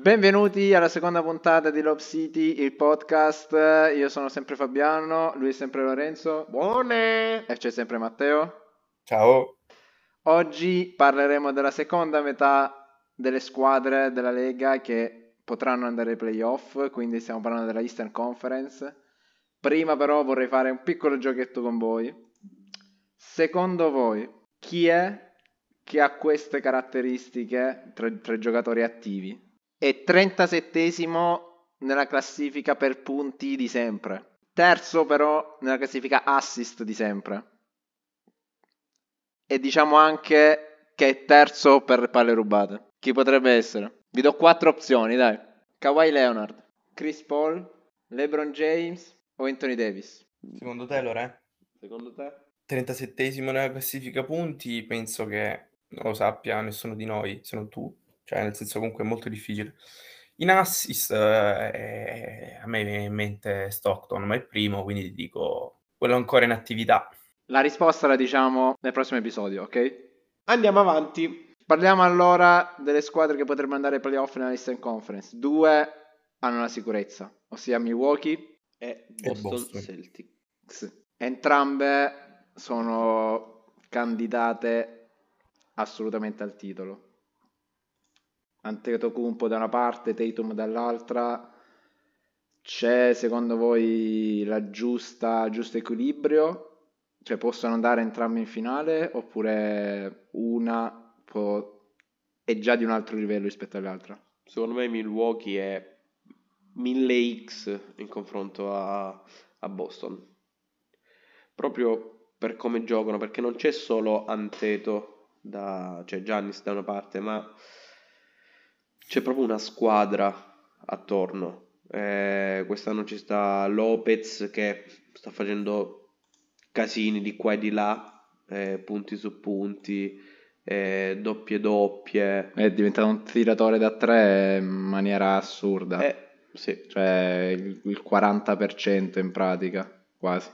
Benvenuti alla seconda puntata di Love City, il podcast. Io sono sempre Fabiano, lui è sempre Lorenzo. Buone! E c'è sempre Matteo. Ciao. Oggi parleremo della seconda metà delle squadre della Lega che potranno andare ai playoff, quindi stiamo parlando della Eastern Conference. Prima però vorrei fare un piccolo giochetto con voi. Secondo voi, chi è che ha queste caratteristiche tra, tra i giocatori attivi? È 37esimo nella classifica per punti di sempre. Terzo però nella classifica assist di sempre. E diciamo anche che è terzo per palle rubate. Chi potrebbe essere? Vi do quattro opzioni, dai. Kawhi Leonard, Chris Paul, LeBron James o Anthony Davis. Secondo te, Lore? Secondo te? 37esimo nella classifica punti, penso che non lo sappia nessuno di noi, se non tu. Cioè, nel senso comunque è molto difficile. In assist eh, a me viene in mente Stockton, ma è il primo, quindi ti dico quello ancora in attività. La risposta la diciamo nel prossimo episodio, ok? Andiamo avanti. Parliamo allora delle squadre che potrebbero andare ai playoff nella Eastern Conference. Due hanno la sicurezza, ossia Milwaukee e Boston, Boston. Celtics. Entrambe sono candidate assolutamente al titolo. Antetokounmpo da una parte, Tatum dall'altra. C'è secondo voi la giusta, giusto equilibrio? Cioè possono andare entrambi in finale oppure una può... è già di un altro livello rispetto all'altra? Secondo me Milwaukee è 1000x in confronto a, a Boston. Proprio per come giocano, perché non c'è solo Anteto, da, cioè Giannis da una parte, ma c'è proprio una squadra attorno. Eh, quest'anno ci sta Lopez che sta facendo casini di qua e di là, eh, punti su punti, eh, doppie doppie. È diventato un tiratore da tre in maniera assurda. Eh, sì. Cioè il il 40% in pratica, quasi.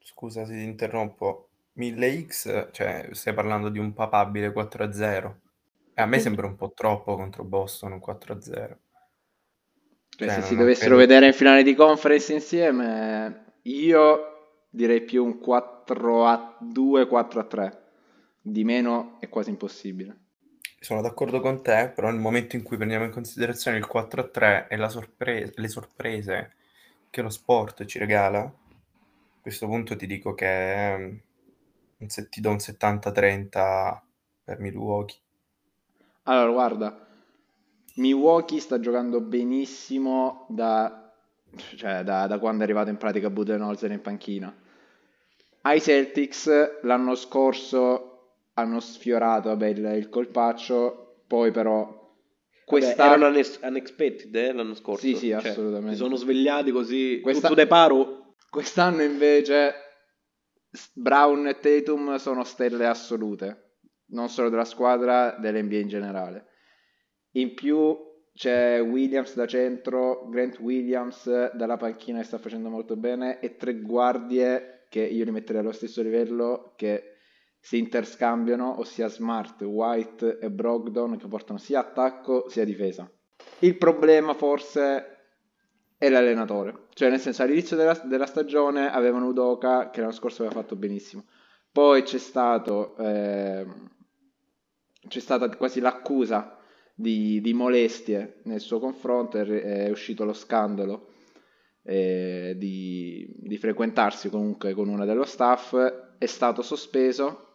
Scusa se ti interrompo. 1000x, cioè stai parlando di un papabile 4-0. A me sembra un po' troppo contro Boston un 4-0. Cioè, Cioè, se si dovessero credo- vedere in finale di conference insieme, io direi più un 4 a 2, 4 a 3. Di meno è quasi impossibile. Sono d'accordo con te, però nel momento in cui prendiamo in considerazione il 4-3 e la sorpre- le sorprese che lo sport ci regala, a questo punto ti dico che ehm, un se- ti do un 70-30 per Milwaukee. Allora, guarda, Milwaukee sta giocando benissimo da, cioè, da, da quando è arrivato in pratica Budenholzer in panchina. Ai Celtics l'anno scorso hanno sfiorato vabbè, il, il colpaccio, poi però quest'anno... erano unex- unexpected eh, l'anno scorso. Sì, sì, Cioè, assolutamente. Si sono svegliati così, Questa- tutto de paro. Quest'anno invece Brown e Tatum sono stelle assolute, non solo della squadra, dell'NBA in generale. In più c'è Williams da centro, Grant Williams dalla panchina che sta facendo molto bene e tre guardie che io li metterei allo stesso livello che si interscambiano, ossia Smart, White e Brogdon che portano sia attacco sia difesa. Il problema forse è l'allenatore. Cioè, nel senso, all'inizio della, della stagione avevano Udoka che l'anno scorso aveva fatto benissimo. Poi c'è stato ehm, c'è stata quasi l'accusa di, di molestie nel suo confronto, è, è uscito lo scandalo eh, di, di frequentarsi comunque con una dello staff, è stato sospeso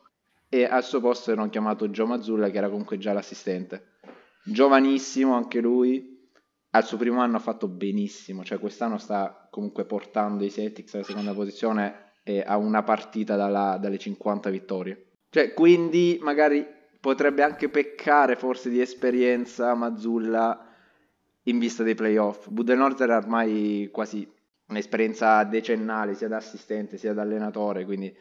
e al suo posto erano chiamato Joe Mazzulla che era comunque già l'assistente. Giovanissimo anche lui, al suo primo anno ha fatto benissimo, cioè quest'anno sta comunque portando i Celtics alla seconda posizione e a una partita dalla- dalle 50 vittorie. Cioè, quindi magari potrebbe anche peccare forse di esperienza Mazzulla in vista dei playoff. Budenholzer ha ormai quasi un'esperienza decennale sia da assistente sia da allenatore, quindi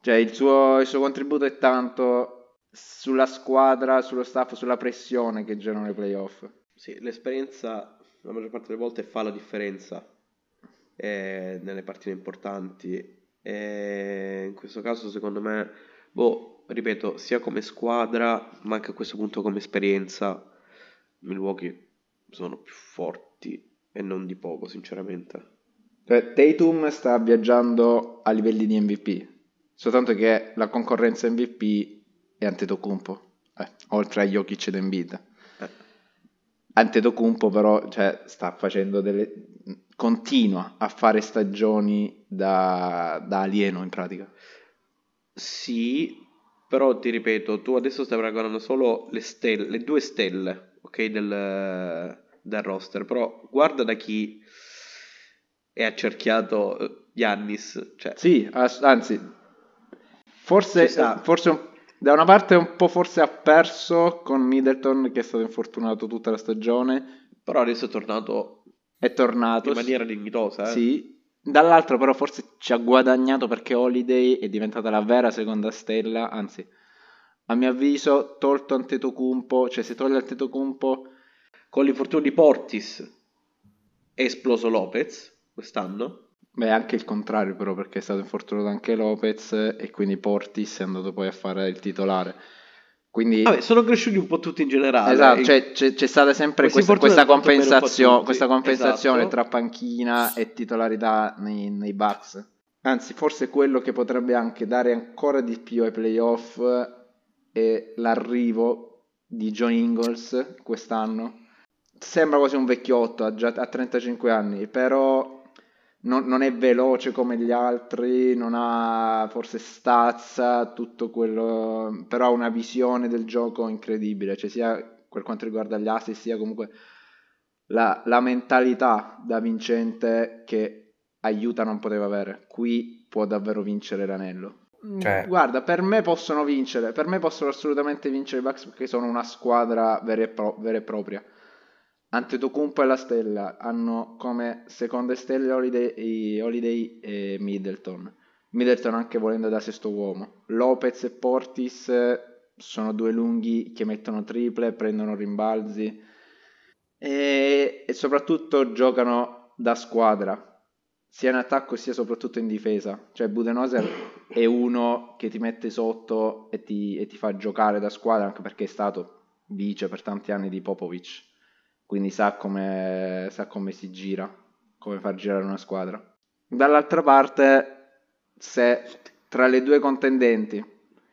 cioè, il, suo, il suo contributo è tanto sulla squadra, sullo staff, sulla pressione che generano i playoff. Sì, l'esperienza la maggior parte delle volte fa la differenza eh, nelle partite importanti. E in questo caso, secondo me, boh, ripeto, sia come squadra, ma anche a questo punto come esperienza, Milwaukee sono più forti e non di poco, sinceramente. Cioè, Tatum sta viaggiando a livelli di MVP, soltanto che la concorrenza MVP è Antetokounmpo, eh, oltre a Jokic ed Embiid. Eh. Antetokounmpo però cioè, sta facendo delle... continua a fare stagioni da, da alieno in pratica. Sì, però ti ripeto, tu adesso stai paragonando solo le stelle, le due stelle, ok, del, del roster, però guarda da chi è accerchiato eh, Giannis, cioè, Sì, anzi, forse, sta. forse da una parte un po' forse ha perso con Middleton che è stato infortunato tutta la stagione, però adesso è tornato è tornato. in maniera dignitosa, eh. Sì, dall'altro però forse ci ha guadagnato perché Holiday è diventata la vera seconda stella, anzi, a mio avviso, tolto Antetokounmpo, cioè se toglie Antetokounmpo, Con l'infortunio di Portis è esploso Lopez quest'anno. beh anche il contrario però perché è stato infortunato anche Lopez e quindi Portis è andato poi a fare il titolare. Quindi Vabbè, sono cresciuti un po' tutti in generale. Esatto, E- cioè c'è, c'è stata sempre questa, questa tutti. questa compensazione Esatto. tra panchina e titolarità nei, nei Bucks. Anzi, forse quello che potrebbe anche dare ancora di più ai playoff è l'arrivo di John Ingles quest'anno. Sembra quasi un vecchiotto, ha già ha 35 anni, però non, non è veloce come gli altri, non ha forse stazza, tutto quello, però ha una visione del gioco incredibile, cioè sia per quanto riguarda gli assist, sia comunque la, la mentalità da vincente che aiuta non poteva avere. Qui può davvero vincere l'anello. Mm, Cioè- Guarda, per me possono vincere, per me possono assolutamente vincere i Bucks perché sono una squadra vera e, pro- vera e propria. Antetokounmpo e la Stella hanno come seconde stelle Holiday, Holiday e Middleton. Middleton anche volendo da sesto uomo. Lopez e Portis eh, sono due lunghi che mettono triple, prendono rimbalzi e, e soprattutto giocano da squadra, sia in attacco sia soprattutto in difesa. Cioè Budenholzer è uno che ti mette sotto e ti, e ti fa giocare da squadra anche perché è stato vice per tanti anni di Popovic quindi sa come, sa come si gira, come far girare una squadra. Dall'altra parte, se tra le due contendenti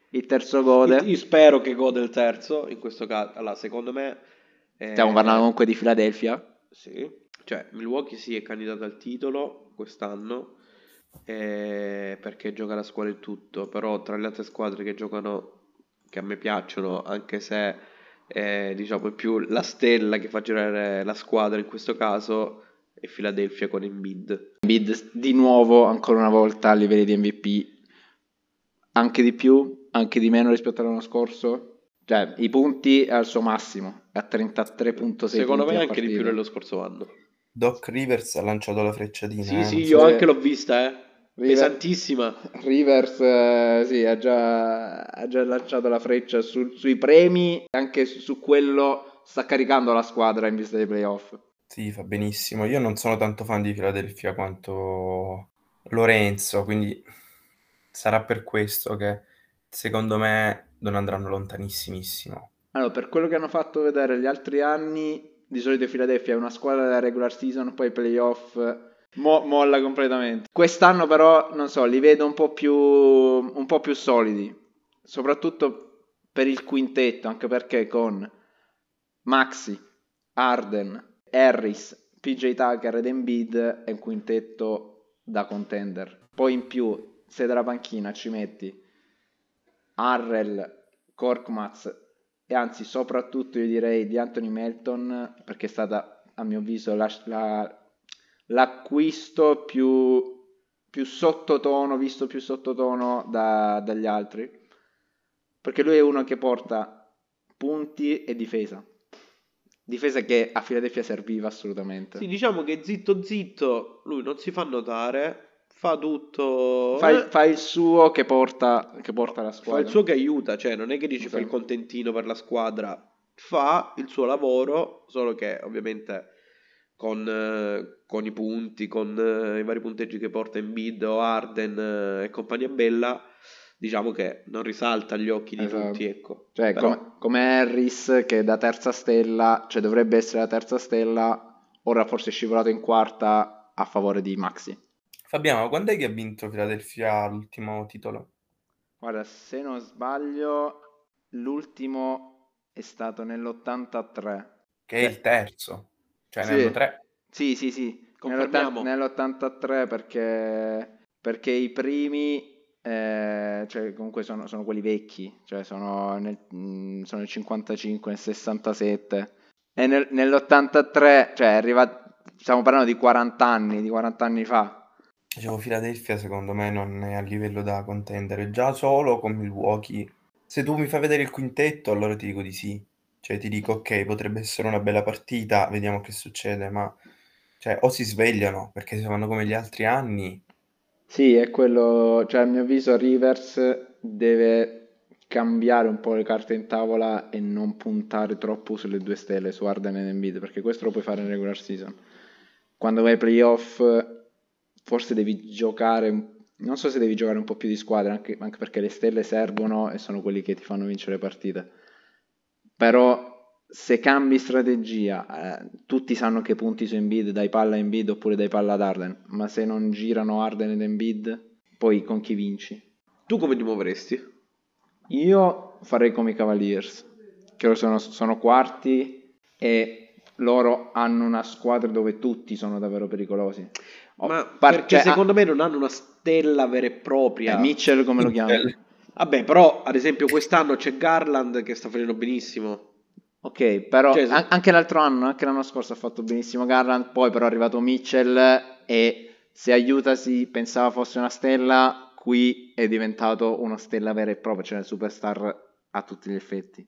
il terzo gode, Io spero che gode il terzo, in questo caso. Allora, secondo me... eh, stiamo parlando comunque di Philadelphia, Sì, cioè Milwaukee sì è candidato al titolo quest'anno eh, perché gioca la squadra in tutto, però tra le altre squadre che giocano, che a me piacciono, anche se eh, diciamo è più la stella che fa girare la squadra in questo caso è Philadelphia con Embiid. Embiid di nuovo, ancora una volta a livelli di MVP, anche di più, anche di meno rispetto all'anno scorso. Cioè, i punti è al suo massimo, è a 33.6 Secondo me anche di più dello scorso anno. Doc Rivers ha lanciato la frecciatina. Sì, eh, sì, io so- anche l'ho vista, eh. River- Pesantissima. Rivers eh, sì, ha già, ha già lanciato la freccia sul- sui premi, anche su, su quello sta caricando la squadra in vista dei playoff. Sì, fa benissimo. Io non sono tanto fan di Philadelphia quanto Lorenzo, quindi sarà per questo che secondo me non andranno lontanissimissimo. Allora, per quello che hanno fatto vedere gli altri anni, di solito Philadelphia è una squadra della regular season, poi i playoff mo- molla completamente. Quest'anno però, non so, li vedo un po' più, un po' più solidi, soprattutto per il quintetto, anche perché con Maxi, Arden, Harris, PJ Tucker ed Embiid è un quintetto da contender. Poi in più, se dalla panchina ci metti Harrell, Korkmaz e anzi soprattutto io direi di Anthony Melton perché è stata a mio avviso la- la- l'acquisto più, più sottotono, visto più sottotono da- dagli altri perché lui è uno che porta punti e difesa. Difesa che a Philadelphia serviva assolutamente. Sì, diciamo che zitto zitto lui non si fa notare, fa tutto... fa, il, eh, fa il suo che porta, che porta la fa squadra. il suo che aiuta, cioè non è che dici fa il Esatto. contentino per la squadra, fa il suo lavoro, solo che ovviamente con, eh, con i punti, con eh, i vari punteggi che porta in bid o Arden eh, e compagnia bella, diciamo che non risalta agli occhi di Esatto. tutti, ecco. Cioè, Però- come, come Harris che da terza stella, cioè dovrebbe essere la terza stella, ora forse è scivolato in quarta a favore di Maxi. Fabiano, quando è che ha vinto Philadelphia l'ultimo titolo? Guarda, se non sbaglio, l'ultimo è stato nell'83. Che è il terzo. Cioè, Sì. ne hanno tre. Sì, sì, sì, Confermiamo. nell'ottanta- nell'83 perché, perché i primi, eh, cioè comunque sono, sono quelli vecchi, cioè sono nel, mm, sono nel 55, nel 67 e nel- nell'83, cioè è arrivato, stiamo parlando di 40 anni, di 40 anni fa. Dicevo, Philadelphia secondo me non è a livello da contendere. Già solo con Milwaukee. Se tu mi fai vedere il quintetto, allora ti dico di sì. Cioè ti dico, ok, potrebbe essere una bella partita, vediamo che succede, ma... Cioè, o si svegliano, perché se vanno come gli altri anni... Sì, è quello, cioè a mio avviso Rivers deve cambiare un po' le carte in tavola e non puntare troppo sulle due stelle, su Harden e Embiid, perché questo lo puoi fare in regular season. Quando vai ai playoff forse devi giocare, non so se devi giocare un po' più di squadra, anche, anche perché le stelle servono e sono quelli che ti fanno vincere le partite. Però se cambi strategia, eh, tutti sanno che punti su Embiid, dai palla a Embiid oppure dai palla ad Arden, ma se non girano Arden ed Embiid, poi con chi vinci? Tu come ti muoveresti? Io farei come i Cavaliers, che sono, sono quarti e loro hanno una squadra dove tutti sono davvero pericolosi. Oh, Ma par- perché cioè, secondo me non hanno una stella vera e ah, propria. eh, Mitchell come lo chiami? Vabbè, però ad esempio quest'anno c'è Garland che sta facendo benissimo. Ok, però Cioè, an- anche l'altro anno, anche l'anno scorso ha fatto benissimo Garland, poi però è arrivato Mitchell e se aiutasi pensava fosse una stella, qui è diventato una stella vera e propria, cioè il superstar a tutti gli effetti.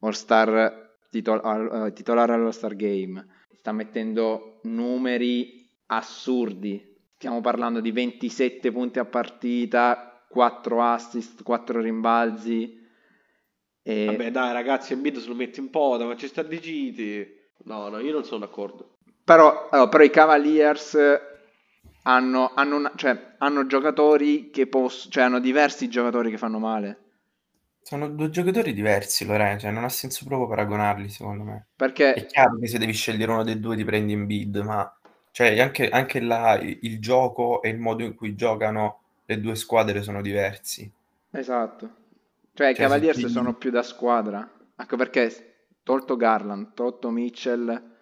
All-star titol- al- eh, titolare allo Star Game, sta mettendo numeri assurdi. Stiamo parlando di 27 punti a partita, 4 assist, 4 rimbalzi. E... Vabbè, dai, ragazzi, Embiid se lo mette in poda, ma ci sta di giti. No, no, io non sono d'accordo. Però, allora, però i Cavaliers hanno, hanno, una- cioè, hanno giocatori che possono, cioè hanno diversi giocatori che fanno male. Sono due giocatori diversi, Lorenzo, cioè non ha senso proprio paragonarli, secondo me. È Perché, chiaro che se devi scegliere uno dei due ti prendi in bid, ma cioè, anche, anche il il gioco e il modo in cui giocano le due squadre sono diversi. esatto, cioè i Cioè, Cavaliers ti- sono più da squadra. Anche perché, tolto Garland, tolto Mitchell,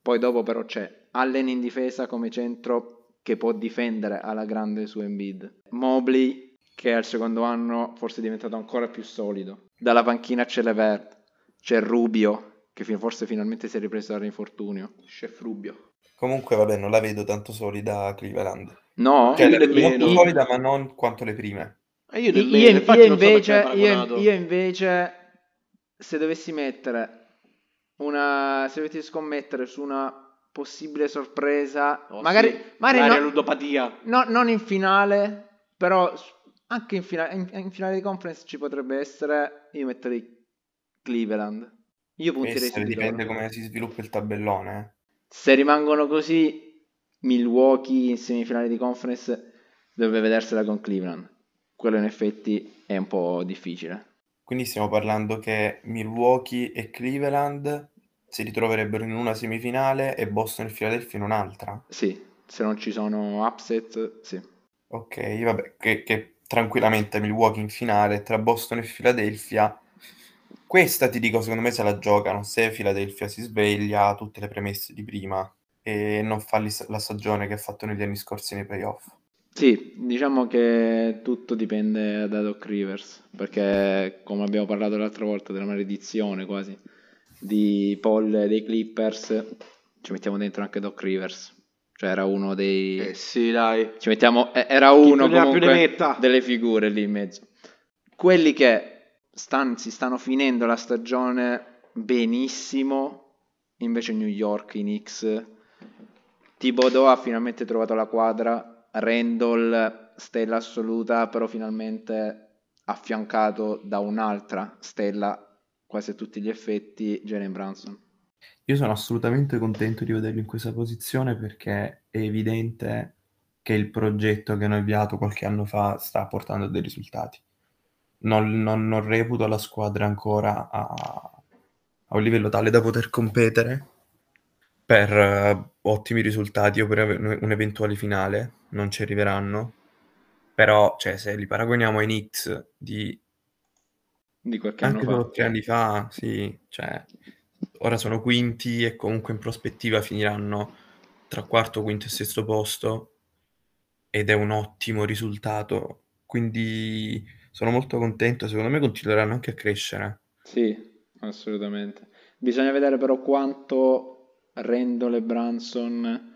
poi dopo però c'è Allen in difesa come centro che può difendere alla grande su Embiid. Mobley, che al secondo anno forse è diventato ancora più solido. Dalla panchina c'è Levert, c'è Rubio, che forse finalmente si è ripreso dall'infortunio. Chef Rubio. Comunque, vabbè, non la vedo tanto solida a Cleveland. No? Cioè, io nemmeno. molto solida, ma non quanto le prime. E io Io, nemmeno, io- so invece, io, io invece, se dovessi mettere una, se dovessi scommettere su una possibile sorpresa, Oh, magari, sì, magari l'aria no- ludopatia. no- non in finale, però anche in, fina- in- in finale di conference ci potrebbe essere, io metterei Cleveland. Io punterei Questo su dipende come si sviluppa il tabellone. eh. Se rimangono così, Milwaukee in semifinale di conference dovrebbe vedersela con Cleveland. Quello in effetti è un po' difficile. Quindi stiamo parlando che Milwaukee e Cleveland si ritroverebbero in una semifinale e Boston e Philadelphia in un'altra. Sì, se non ci sono upset, sì. Ok, vabbè, che, che tranquillamente Milwaukee in finale tra Boston e Philadelphia. Questa ti dico, secondo me se la giocano se Philadelphia si sveglia tutte le premesse di prima e non fa la stagione che ha fatto negli anni scorsi nei playoff. Sì, diciamo che tutto dipende da Doc Rivers, perché come abbiamo parlato l'altra volta della maledizione quasi di Paul e dei Clippers, ci mettiamo dentro anche Doc Rivers. Cioè era uno dei... Eh sì, dai. Ci mettiamo... eh, Era uno comunque metta. delle figure lì in mezzo. Quelli che stan- si stanno finendo la stagione benissimo, invece New York, i Knicks, Thibodeau ha finalmente trovato la quadra, Randall stella assoluta, però finalmente affiancato da un'altra stella quasi a tutti gli effetti, Jalen Brunson. Io sono assolutamente contento di vederlo in questa posizione perché è evidente che il progetto che hanno avviato qualche anno fa sta portando dei risultati. non, non- non reputo la squadra ancora a, a un livello tale da poter competere per eh, ottimi risultati o per ave- un'eventuale finale, non ci arriveranno. Però, cioè, se li paragoniamo ai Knicks di Di qualche anno fa. tre anni fa, sì, cioè, ora sono quinti e comunque in prospettiva finiranno tra quarto, quinto e sesto posto ed è un ottimo risultato. Quindi sono molto contento, secondo me continueranno anche a crescere. Sì, assolutamente. Bisogna vedere però quanto Randall e Branson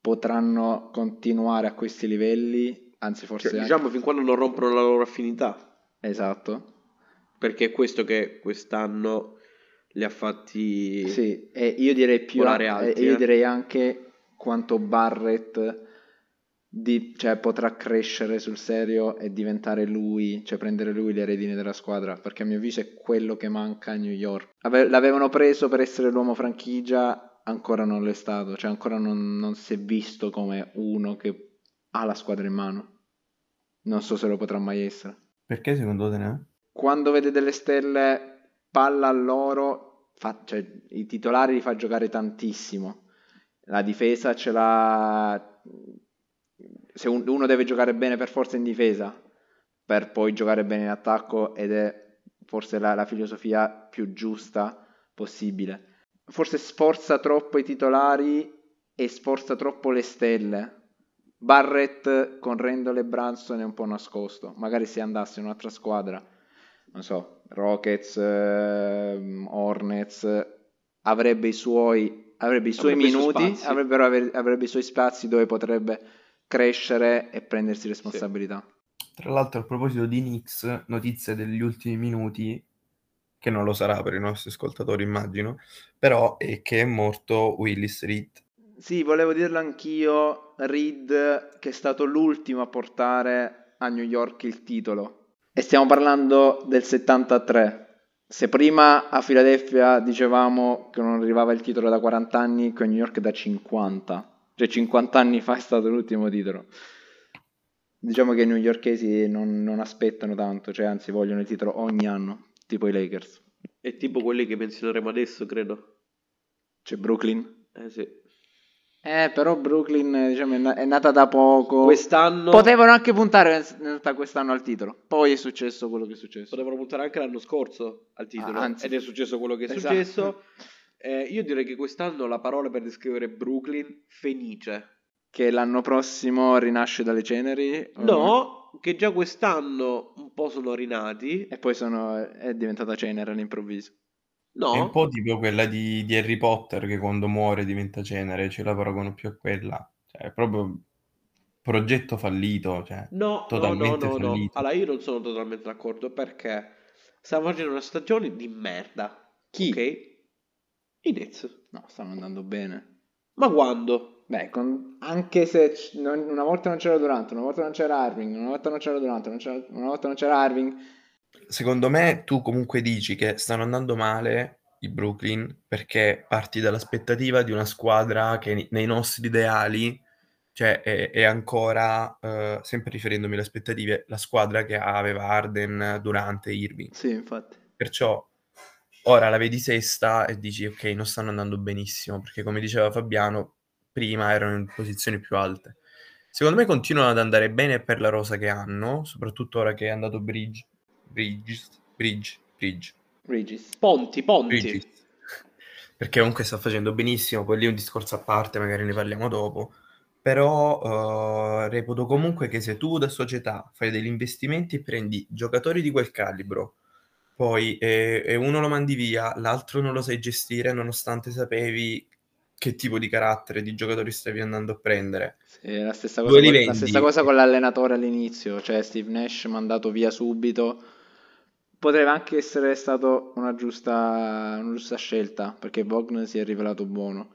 potranno continuare a questi livelli, anzi forse Cioè, anche- diciamo fin quando non rompono la loro affinità. Esatto. Perché è questo che quest'anno li ha fatti... Sì, e io direi più e alti, io eh. direi anche quanto Barrett di- cioè, potrà crescere sul serio e diventare lui, cioè prendere lui le redini della squadra, perché a mio avviso è quello che manca a New York. Ave- l'avevano preso per essere l'uomo franchigia, ancora non lo è stato, cioè ancora non, non si è visto come uno che ha la squadra in mano. Non so se lo potrà mai essere Perché secondo te ne? quando vede delle stelle palla a loro, fa- cioè, i titolari li fa giocare tantissimo. La difesa ce l'ha. Se un- uno deve giocare bene per forza in difesa, per poi giocare bene in attacco, ed è forse la, la filosofia più giusta possibile. Forse sforza troppo i titolari e sforza troppo le stelle. Barrett con Randall e Branson è un po' nascosto. Magari se andasse in un'altra squadra, non so, Rockets, ehm, Hornets, avrebbe i suoi, avrebbe i suoi Avrebbe i suoi minuti, avrebbero ave- avrebbe i suoi spazi dove potrebbe crescere e prendersi responsabilità. Tra l'altro, a proposito di Knicks, notizie degli ultimi minuti, che non lo sarà per i nostri ascoltatori, immagino, però è che è morto Willis Reed. Sì, volevo dirlo anch'io, Reed che è stato l'ultimo a portare a New York il titolo. E stiamo parlando del 73. Se prima a Philadelphia dicevamo che non arrivava il titolo da 40 anni, qui a New York da 50. Cioè 50 anni fa è stato l'ultimo titolo. Diciamo che i newyorkesi non, non aspettano tanto, cioè anzi vogliono il titolo ogni anno, tipo i Lakers. È tipo quelli che menzioneremo adesso, credo. C'è Brooklyn. Eh sì. Eh, però Brooklyn diciamo, è, na- è nata da poco. Quest'anno... Potevano anche puntare in realtà quest'anno al titolo. Poi è successo quello che è successo. Potevano puntare anche l'anno scorso al titolo. Ah, anzi. ed è successo quello che è Esatto. successo. Eh, io direi che quest'anno la parola per descrivere Brooklyn, fenice. Che l'anno prossimo rinasce dalle ceneri. o- No, che già quest'anno un po' sono rinati. E poi sono, è diventata cenere all'improvviso. No, È un po' tipo quella di, di Harry Potter che quando muore diventa cenere, ce la paragono più a quella. Cioè, è proprio progetto fallito, cioè. no, totalmente no, no, no, no. fallito. Allora io non sono totalmente d'accordo perché stiamo facendo una stagione di merda. Chi? Ok? I Nets. No, stanno andando bene. Ma quando? Beh, con- anche se c- non- una volta non c'era Durant, una volta non c'era Irving, una volta non c'era Durant, non c'era- una volta non c'era Irving. Secondo me tu comunque dici che stanno andando male i Brooklyn perché parti dall'aspettativa di una squadra che nei- nostri ideali, cioè è, è ancora, eh, sempre riferendomi alle aspettative, la squadra che aveva Arden, Durant e Irving. Sì, infatti. Perciò ora la vedi sesta e dici ok, non stanno andando benissimo, perché come diceva Fabiano, prima erano in posizioni più alte. Secondo me continuano ad andare bene per la rosa che hanno, soprattutto ora che è andato Bridge, Bridge, Bridge, Bridge, Regis. Ponti, Ponti. Bridges. Perché comunque sta facendo benissimo, poi lì è un discorso a parte, magari ne parliamo dopo. Però eh, reputo comunque che se tu da società fai degli investimenti e prendi giocatori di quel calibro, poi e, e uno lo mandi via, l'altro non lo sai gestire nonostante sapevi che tipo di carattere di giocatori stavi andando a prendere. Sì, la stessa cosa, con, la stessa cosa con l'allenatore all'inizio, cioè Steve Nash mandato via subito. Potrebbe anche essere stato una giusta, una giusta scelta, perché Vogn si è rivelato buono,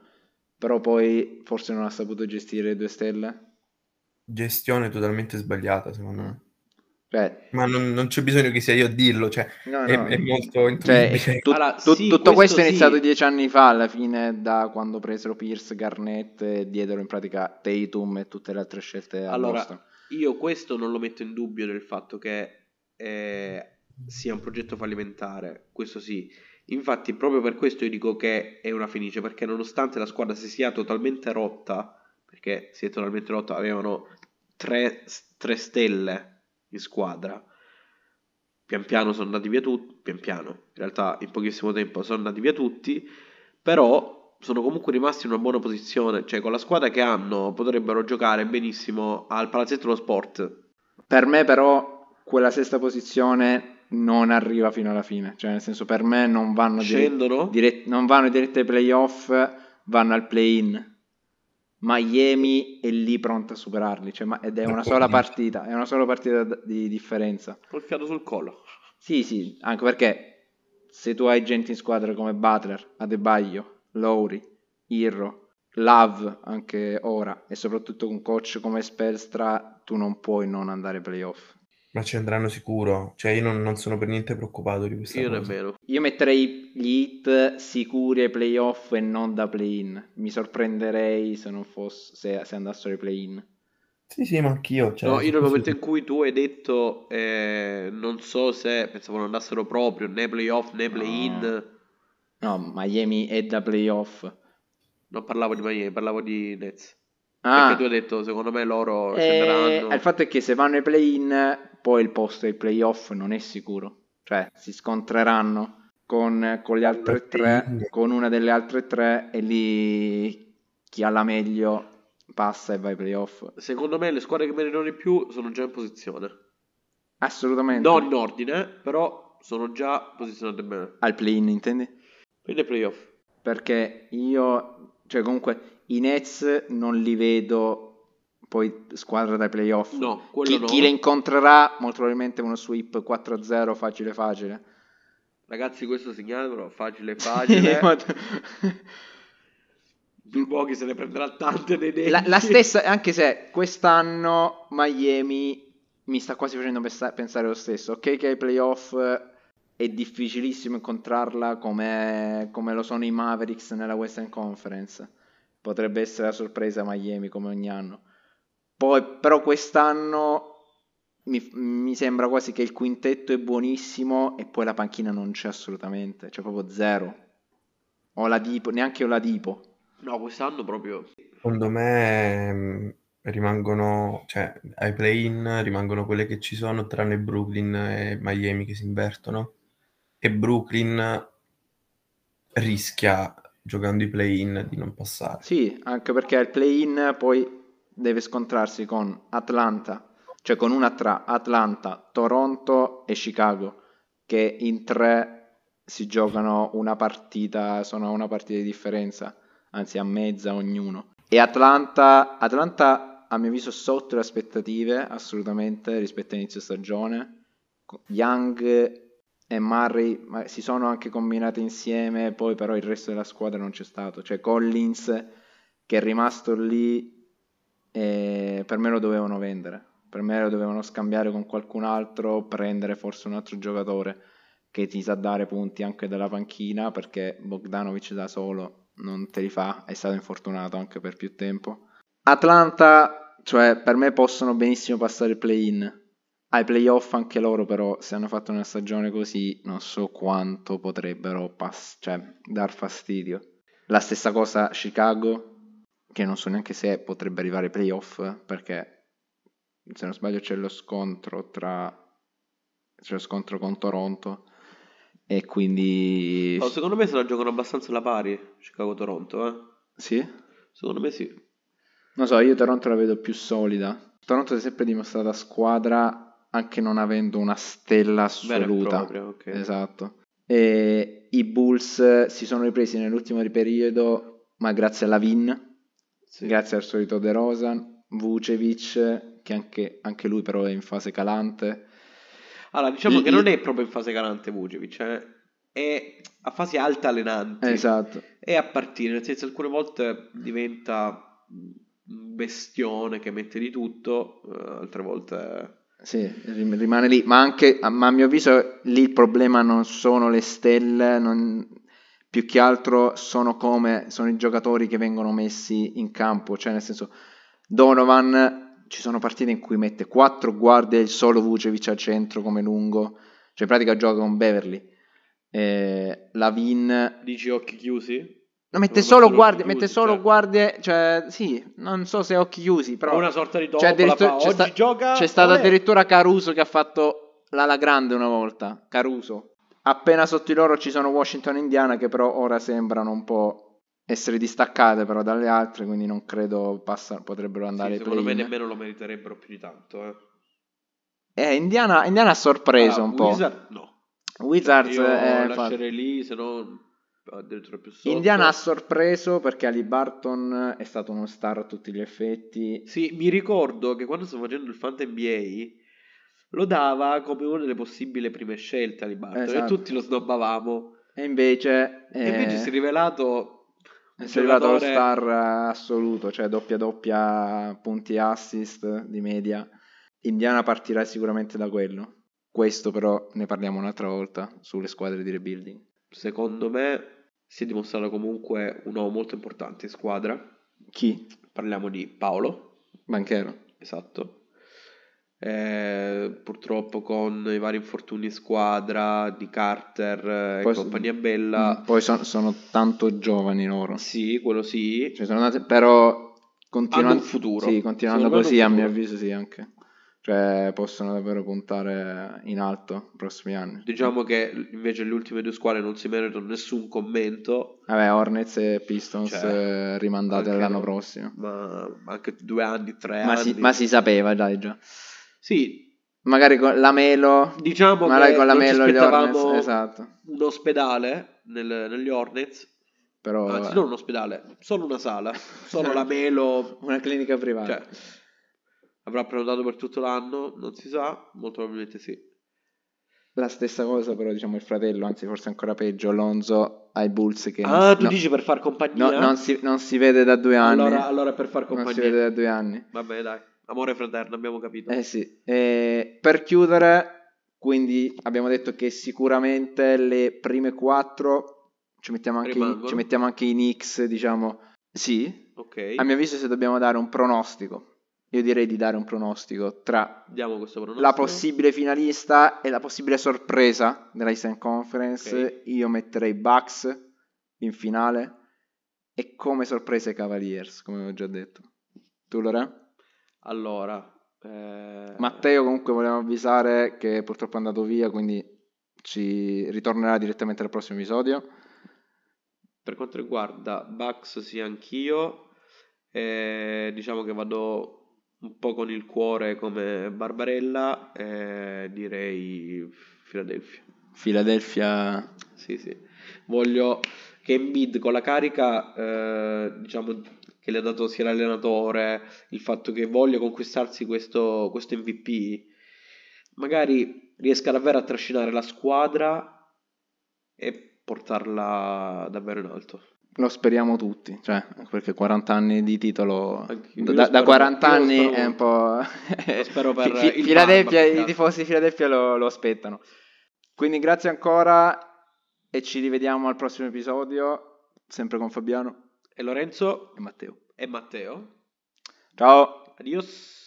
però poi forse non ha saputo gestire le due stelle. Gestione totalmente sbagliata, secondo me. Cioè, Ma non, non c'è bisogno che sia io a dirlo, cioè no, è, no. è molto Cioè, intuibile. tu- Allora, tu- sì, tutto questo, questo è iniziato sì. dieci anni fa, alla fine, da quando presero Pierce, Garnett e diedero in pratica Tatum e tutte le altre scelte a Allora, Boston. io questo non lo metto in dubbio del fatto che eh, sia un progetto fallimentare, questo sì. Infatti, proprio per questo io dico che è una felice, perché nonostante la squadra si sia totalmente rotta, perché si è totalmente rotta, avevano tre, tre stelle in squadra, pian piano sono andati via tutti, pian piano, in realtà in pochissimo tempo sono andati via tutti, però sono comunque rimasti in una buona posizione, cioè con la squadra che hanno potrebbero giocare benissimo al palazzetto dello sport. Per me però quella sesta posizione non arriva fino alla fine, cioè nel senso per me non vanno, Scendono? dirett- non vanno diretti ai playoff, vanno al play-in. Miami è lì pronta a superarli, cioè, ma- ed è una sola partita, è una sola partita di differenza. Col fiato sul collo. Sì, sì, anche perché se tu hai gente in squadra come Butler, Adebayo, Lowry, Irro, Love anche ora e soprattutto con coach come Spelstra, tu non puoi non andare ai playoff. Ma ci andranno sicuro. Cioè, io non, non sono per niente preoccupato di questa Io cosa. nemmeno. Io metterei gli hit sicuri ai playoff e non da play-in. Mi sorprenderei se non fosse se, se andassero ai play-in. Sì, sì, ma anch'io. Cioè, no, io nel momento in cui tu hai detto eh, non so se pensavo non andassero proprio né playoff né play-in, No, Miami è da playoff. non parlavo di Miami, parlavo di Nets. Ah, Perché tu hai detto secondo me loro eh, scenderanno. il fatto è che se vanno ai play-in, poi il posto ai playoff non è sicuro. Cioè, si scontreranno con, con le altre tre, con una delle altre tre, e lì chi ha la meglio passa e va ai playoff. Secondo me le squadre che meritano di più sono già in posizione. Assolutamente. Non in ordine, però sono già posizionate bene. Al play-in, intendi? Quindi ai playoff. Perché io, cioè comunque, i Nets non li vedo poi squadra dai playoff. No, chi, no. chi le incontrerà, molto probabilmente uno sweep 4-0 facile facile. Ragazzi, questo segnatelo, facile facile. Milwaukee se ne prenderà tante denti. la, la stessa, anche se quest'anno Miami mi sta quasi facendo pensa- pensare lo stesso. Ok che ai playoff è difficilissimo incontrarla come, come lo sono i Mavericks nella Western Conference. Potrebbe essere la sorpresa Miami come ogni anno. Poi, però quest'anno mi, mi sembra quasi che il quintetto è buonissimo e poi la panchina non c'è assolutamente, cioè proprio zero. O la Dipo, neanche la Dipo. No, quest'anno proprio... Secondo me mh, rimangono, cioè ai play-in rimangono quelle che ci sono tranne Brooklyn e Miami che si invertono e Brooklyn rischia giocando i play-in di non passare. Sì, anche perché al play-in poi deve scontrarsi con Atlanta, cioè con una tra Atlanta, Toronto e Chicago, che in tre si giocano una partita, sono a una partita di differenza, anzi a mezza ognuno. E Atlanta, Atlanta a mio avviso sotto le aspettative assolutamente rispetto all'inizio stagione. Young e Murray si sono anche combinati insieme, poi però il resto della squadra non c'è stato. Cioè Collins che è rimasto lì, eh, per me lo dovevano vendere. Per me lo dovevano scambiare con qualcun altro, prendere forse un altro giocatore che ti sa dare punti anche dalla panchina, perché Bogdanovic da solo non te li fa, è stato infortunato anche per più tempo. Atlanta, cioè per me possono benissimo passare il play-in. Ai playoff anche loro però se hanno fatto una stagione così non so quanto potrebbero pass- cioè, dar fastidio. La stessa cosa Chicago, che non so neanche se potrebbe arrivare ai playoff perché se non sbaglio c'è lo scontro tra c'è lo scontro con Toronto e quindi No, secondo me se la giocano abbastanza alla pari Chicago-Toronto, eh. sì? Secondo me sì. Non so, io Toronto la vedo più solida. Toronto si è sempre dimostrata squadra anche non avendo una stella assoluta. propria, ok. Esatto. E i Bulls si sono ripresi nell'ultimo periodo, ma grazie alla Vin, Sì. grazie al solito De Rosan, Vucevic, che anche, anche lui però è in fase calante. Allora, diciamo I- che non è proprio in fase calante Vucevic, eh. è a fasi altalenanti. Esatto. È a partire, nel senso alcune volte diventa un bestione che mette di tutto, eh, altre volte... Sì, rim- rimane lì, ma anche, ma a mio avviso lì il problema non sono le stelle, non- più che altro sono come, sono i giocatori che vengono messi in campo, cioè nel senso Donovan ci sono partite in cui mette quattro guardie e il solo Vucevic al centro come lungo, cioè in pratica gioca con Beverly. Eh, Lavin Dici occhi chiusi? No, mette solo guardie, occhi mette chiusi, solo cioè. guardie, cioè sì, non so se occhi chiusi, però una sorta di Cioè, tombola, addirittura- c'è sta- gioca c'è stato addirittura Caruso che ha fatto l'ala grande una volta, Caruso. Appena sotto di loro ci sono Washington e Indiana che però ora sembrano un po' essere distaccate però dalle altre, quindi non credo passa- potrebbero Sì, andare ai secondo me nemmeno lo meriterebbero più di tanto. Eh. Eh, Indiana, Indiana ha sorpreso Ah, un po'. Wizard, no. Wizards Io eh, infatti. lascerei lì, se no addirittura più sotto. Indiana ha sorpreso perché Ali Barton è stato uno star a tutti gli effetti. Sì, mi ricordo che quando stavo facendo il Fanta NBA lo dava come una delle possibili prime scelte a Barton e Esatto. tutti lo snobbavamo. E invece, E invece eh, si è rivelato è arrivato allo giocatore- star eh, assoluto, cioè doppia doppia punti e assist di media. Indiana partirà sicuramente da quello. Questo però ne parliamo un'altra volta sulle squadre di rebuilding. secondo me si è dimostrato comunque un uomo molto importante in squadra. Chi? Parliamo di Paolo, Banchero. esatto. Eh, purtroppo con i vari infortuni in squadra di Carter eh, e Poi- compagnia bella. Mm, Poi son- sono tanto giovani loro. Sì, quello sì. Cioè, sono andati- però continuando, futuro. Sì, continuando così, a mio avviso, sì, anche. Cioè, possono davvero puntare in alto nei prossimi anni. Diciamo che invece le ultime due squadre non si meritano nessun commento, Vabbè, Hornets e Pistons Cioè, eh, rimandate all'anno no. prossimo. ma anche due anni, tre Ma anni. si, ma si sapeva, dai, già. Sì, Magari con la Melo, diciamo magari che con la Melo gli Hornets, esatto. un ospedale nel- negli Hornets, Però anzi non un ospedale, solo una sala, solo la Melo, una clinica privata. cioè, avrà prenotato per tutto l'anno, non si sa, molto probabilmente sì. La stessa cosa, però, diciamo, il fratello, anzi, forse ancora peggio, Lonzo ai Bulls che Ah, non, tu no- dici per far compagnia? no- non, si, non si vede da due anni. allora, allora per far non si compagnia. vede da due anni. Vabbè, dai, amore fraterno, abbiamo capito. Eh sì, E per chiudere, quindi abbiamo detto che sicuramente le prime quattro ci mettiamo anche, i, Rimangono. ci mettiamo anche i Knicks, diciamo. Sì, Ok, a mio avviso se dobbiamo dare un pronostico, io direi di dare un pronostico tra pronostico. la possibile finalista e la possibile sorpresa della Eastern Conference. Ok. Io metterei Bucks in finale e come sorpresa i Cavaliers, come avevo già detto. Tu Lore? Allora, eh, Matteo comunque volevamo avvisare che purtroppo è andato via, quindi ci ritornerà direttamente al prossimo episodio. Per quanto riguarda Bucks, sì, anch'io. Eh, diciamo che vado un po' con il cuore come Barbarella. eh, direi Philadelphia. Philadelphia Sì, sì. Voglio che Embiid con la carica, eh, diciamo che le ha dato sia l'allenatore, il fatto che voglia conquistarsi questo, questo MVP, magari riesca davvero a trascinare la squadra e portarla davvero in alto. lo speriamo tutti, cioè, perché 40 anni di titolo da, da spero- 40 io lo anni spero è un po' Lo spero per Fi- il Philadelphia, Barba, i tifosi di Philadelphia lo, lo aspettano. Quindi grazie ancora e ci rivediamo al prossimo episodio, sempre con Fabiano E Lorenzo e Matteo. e Matteo. Ciao! Adios.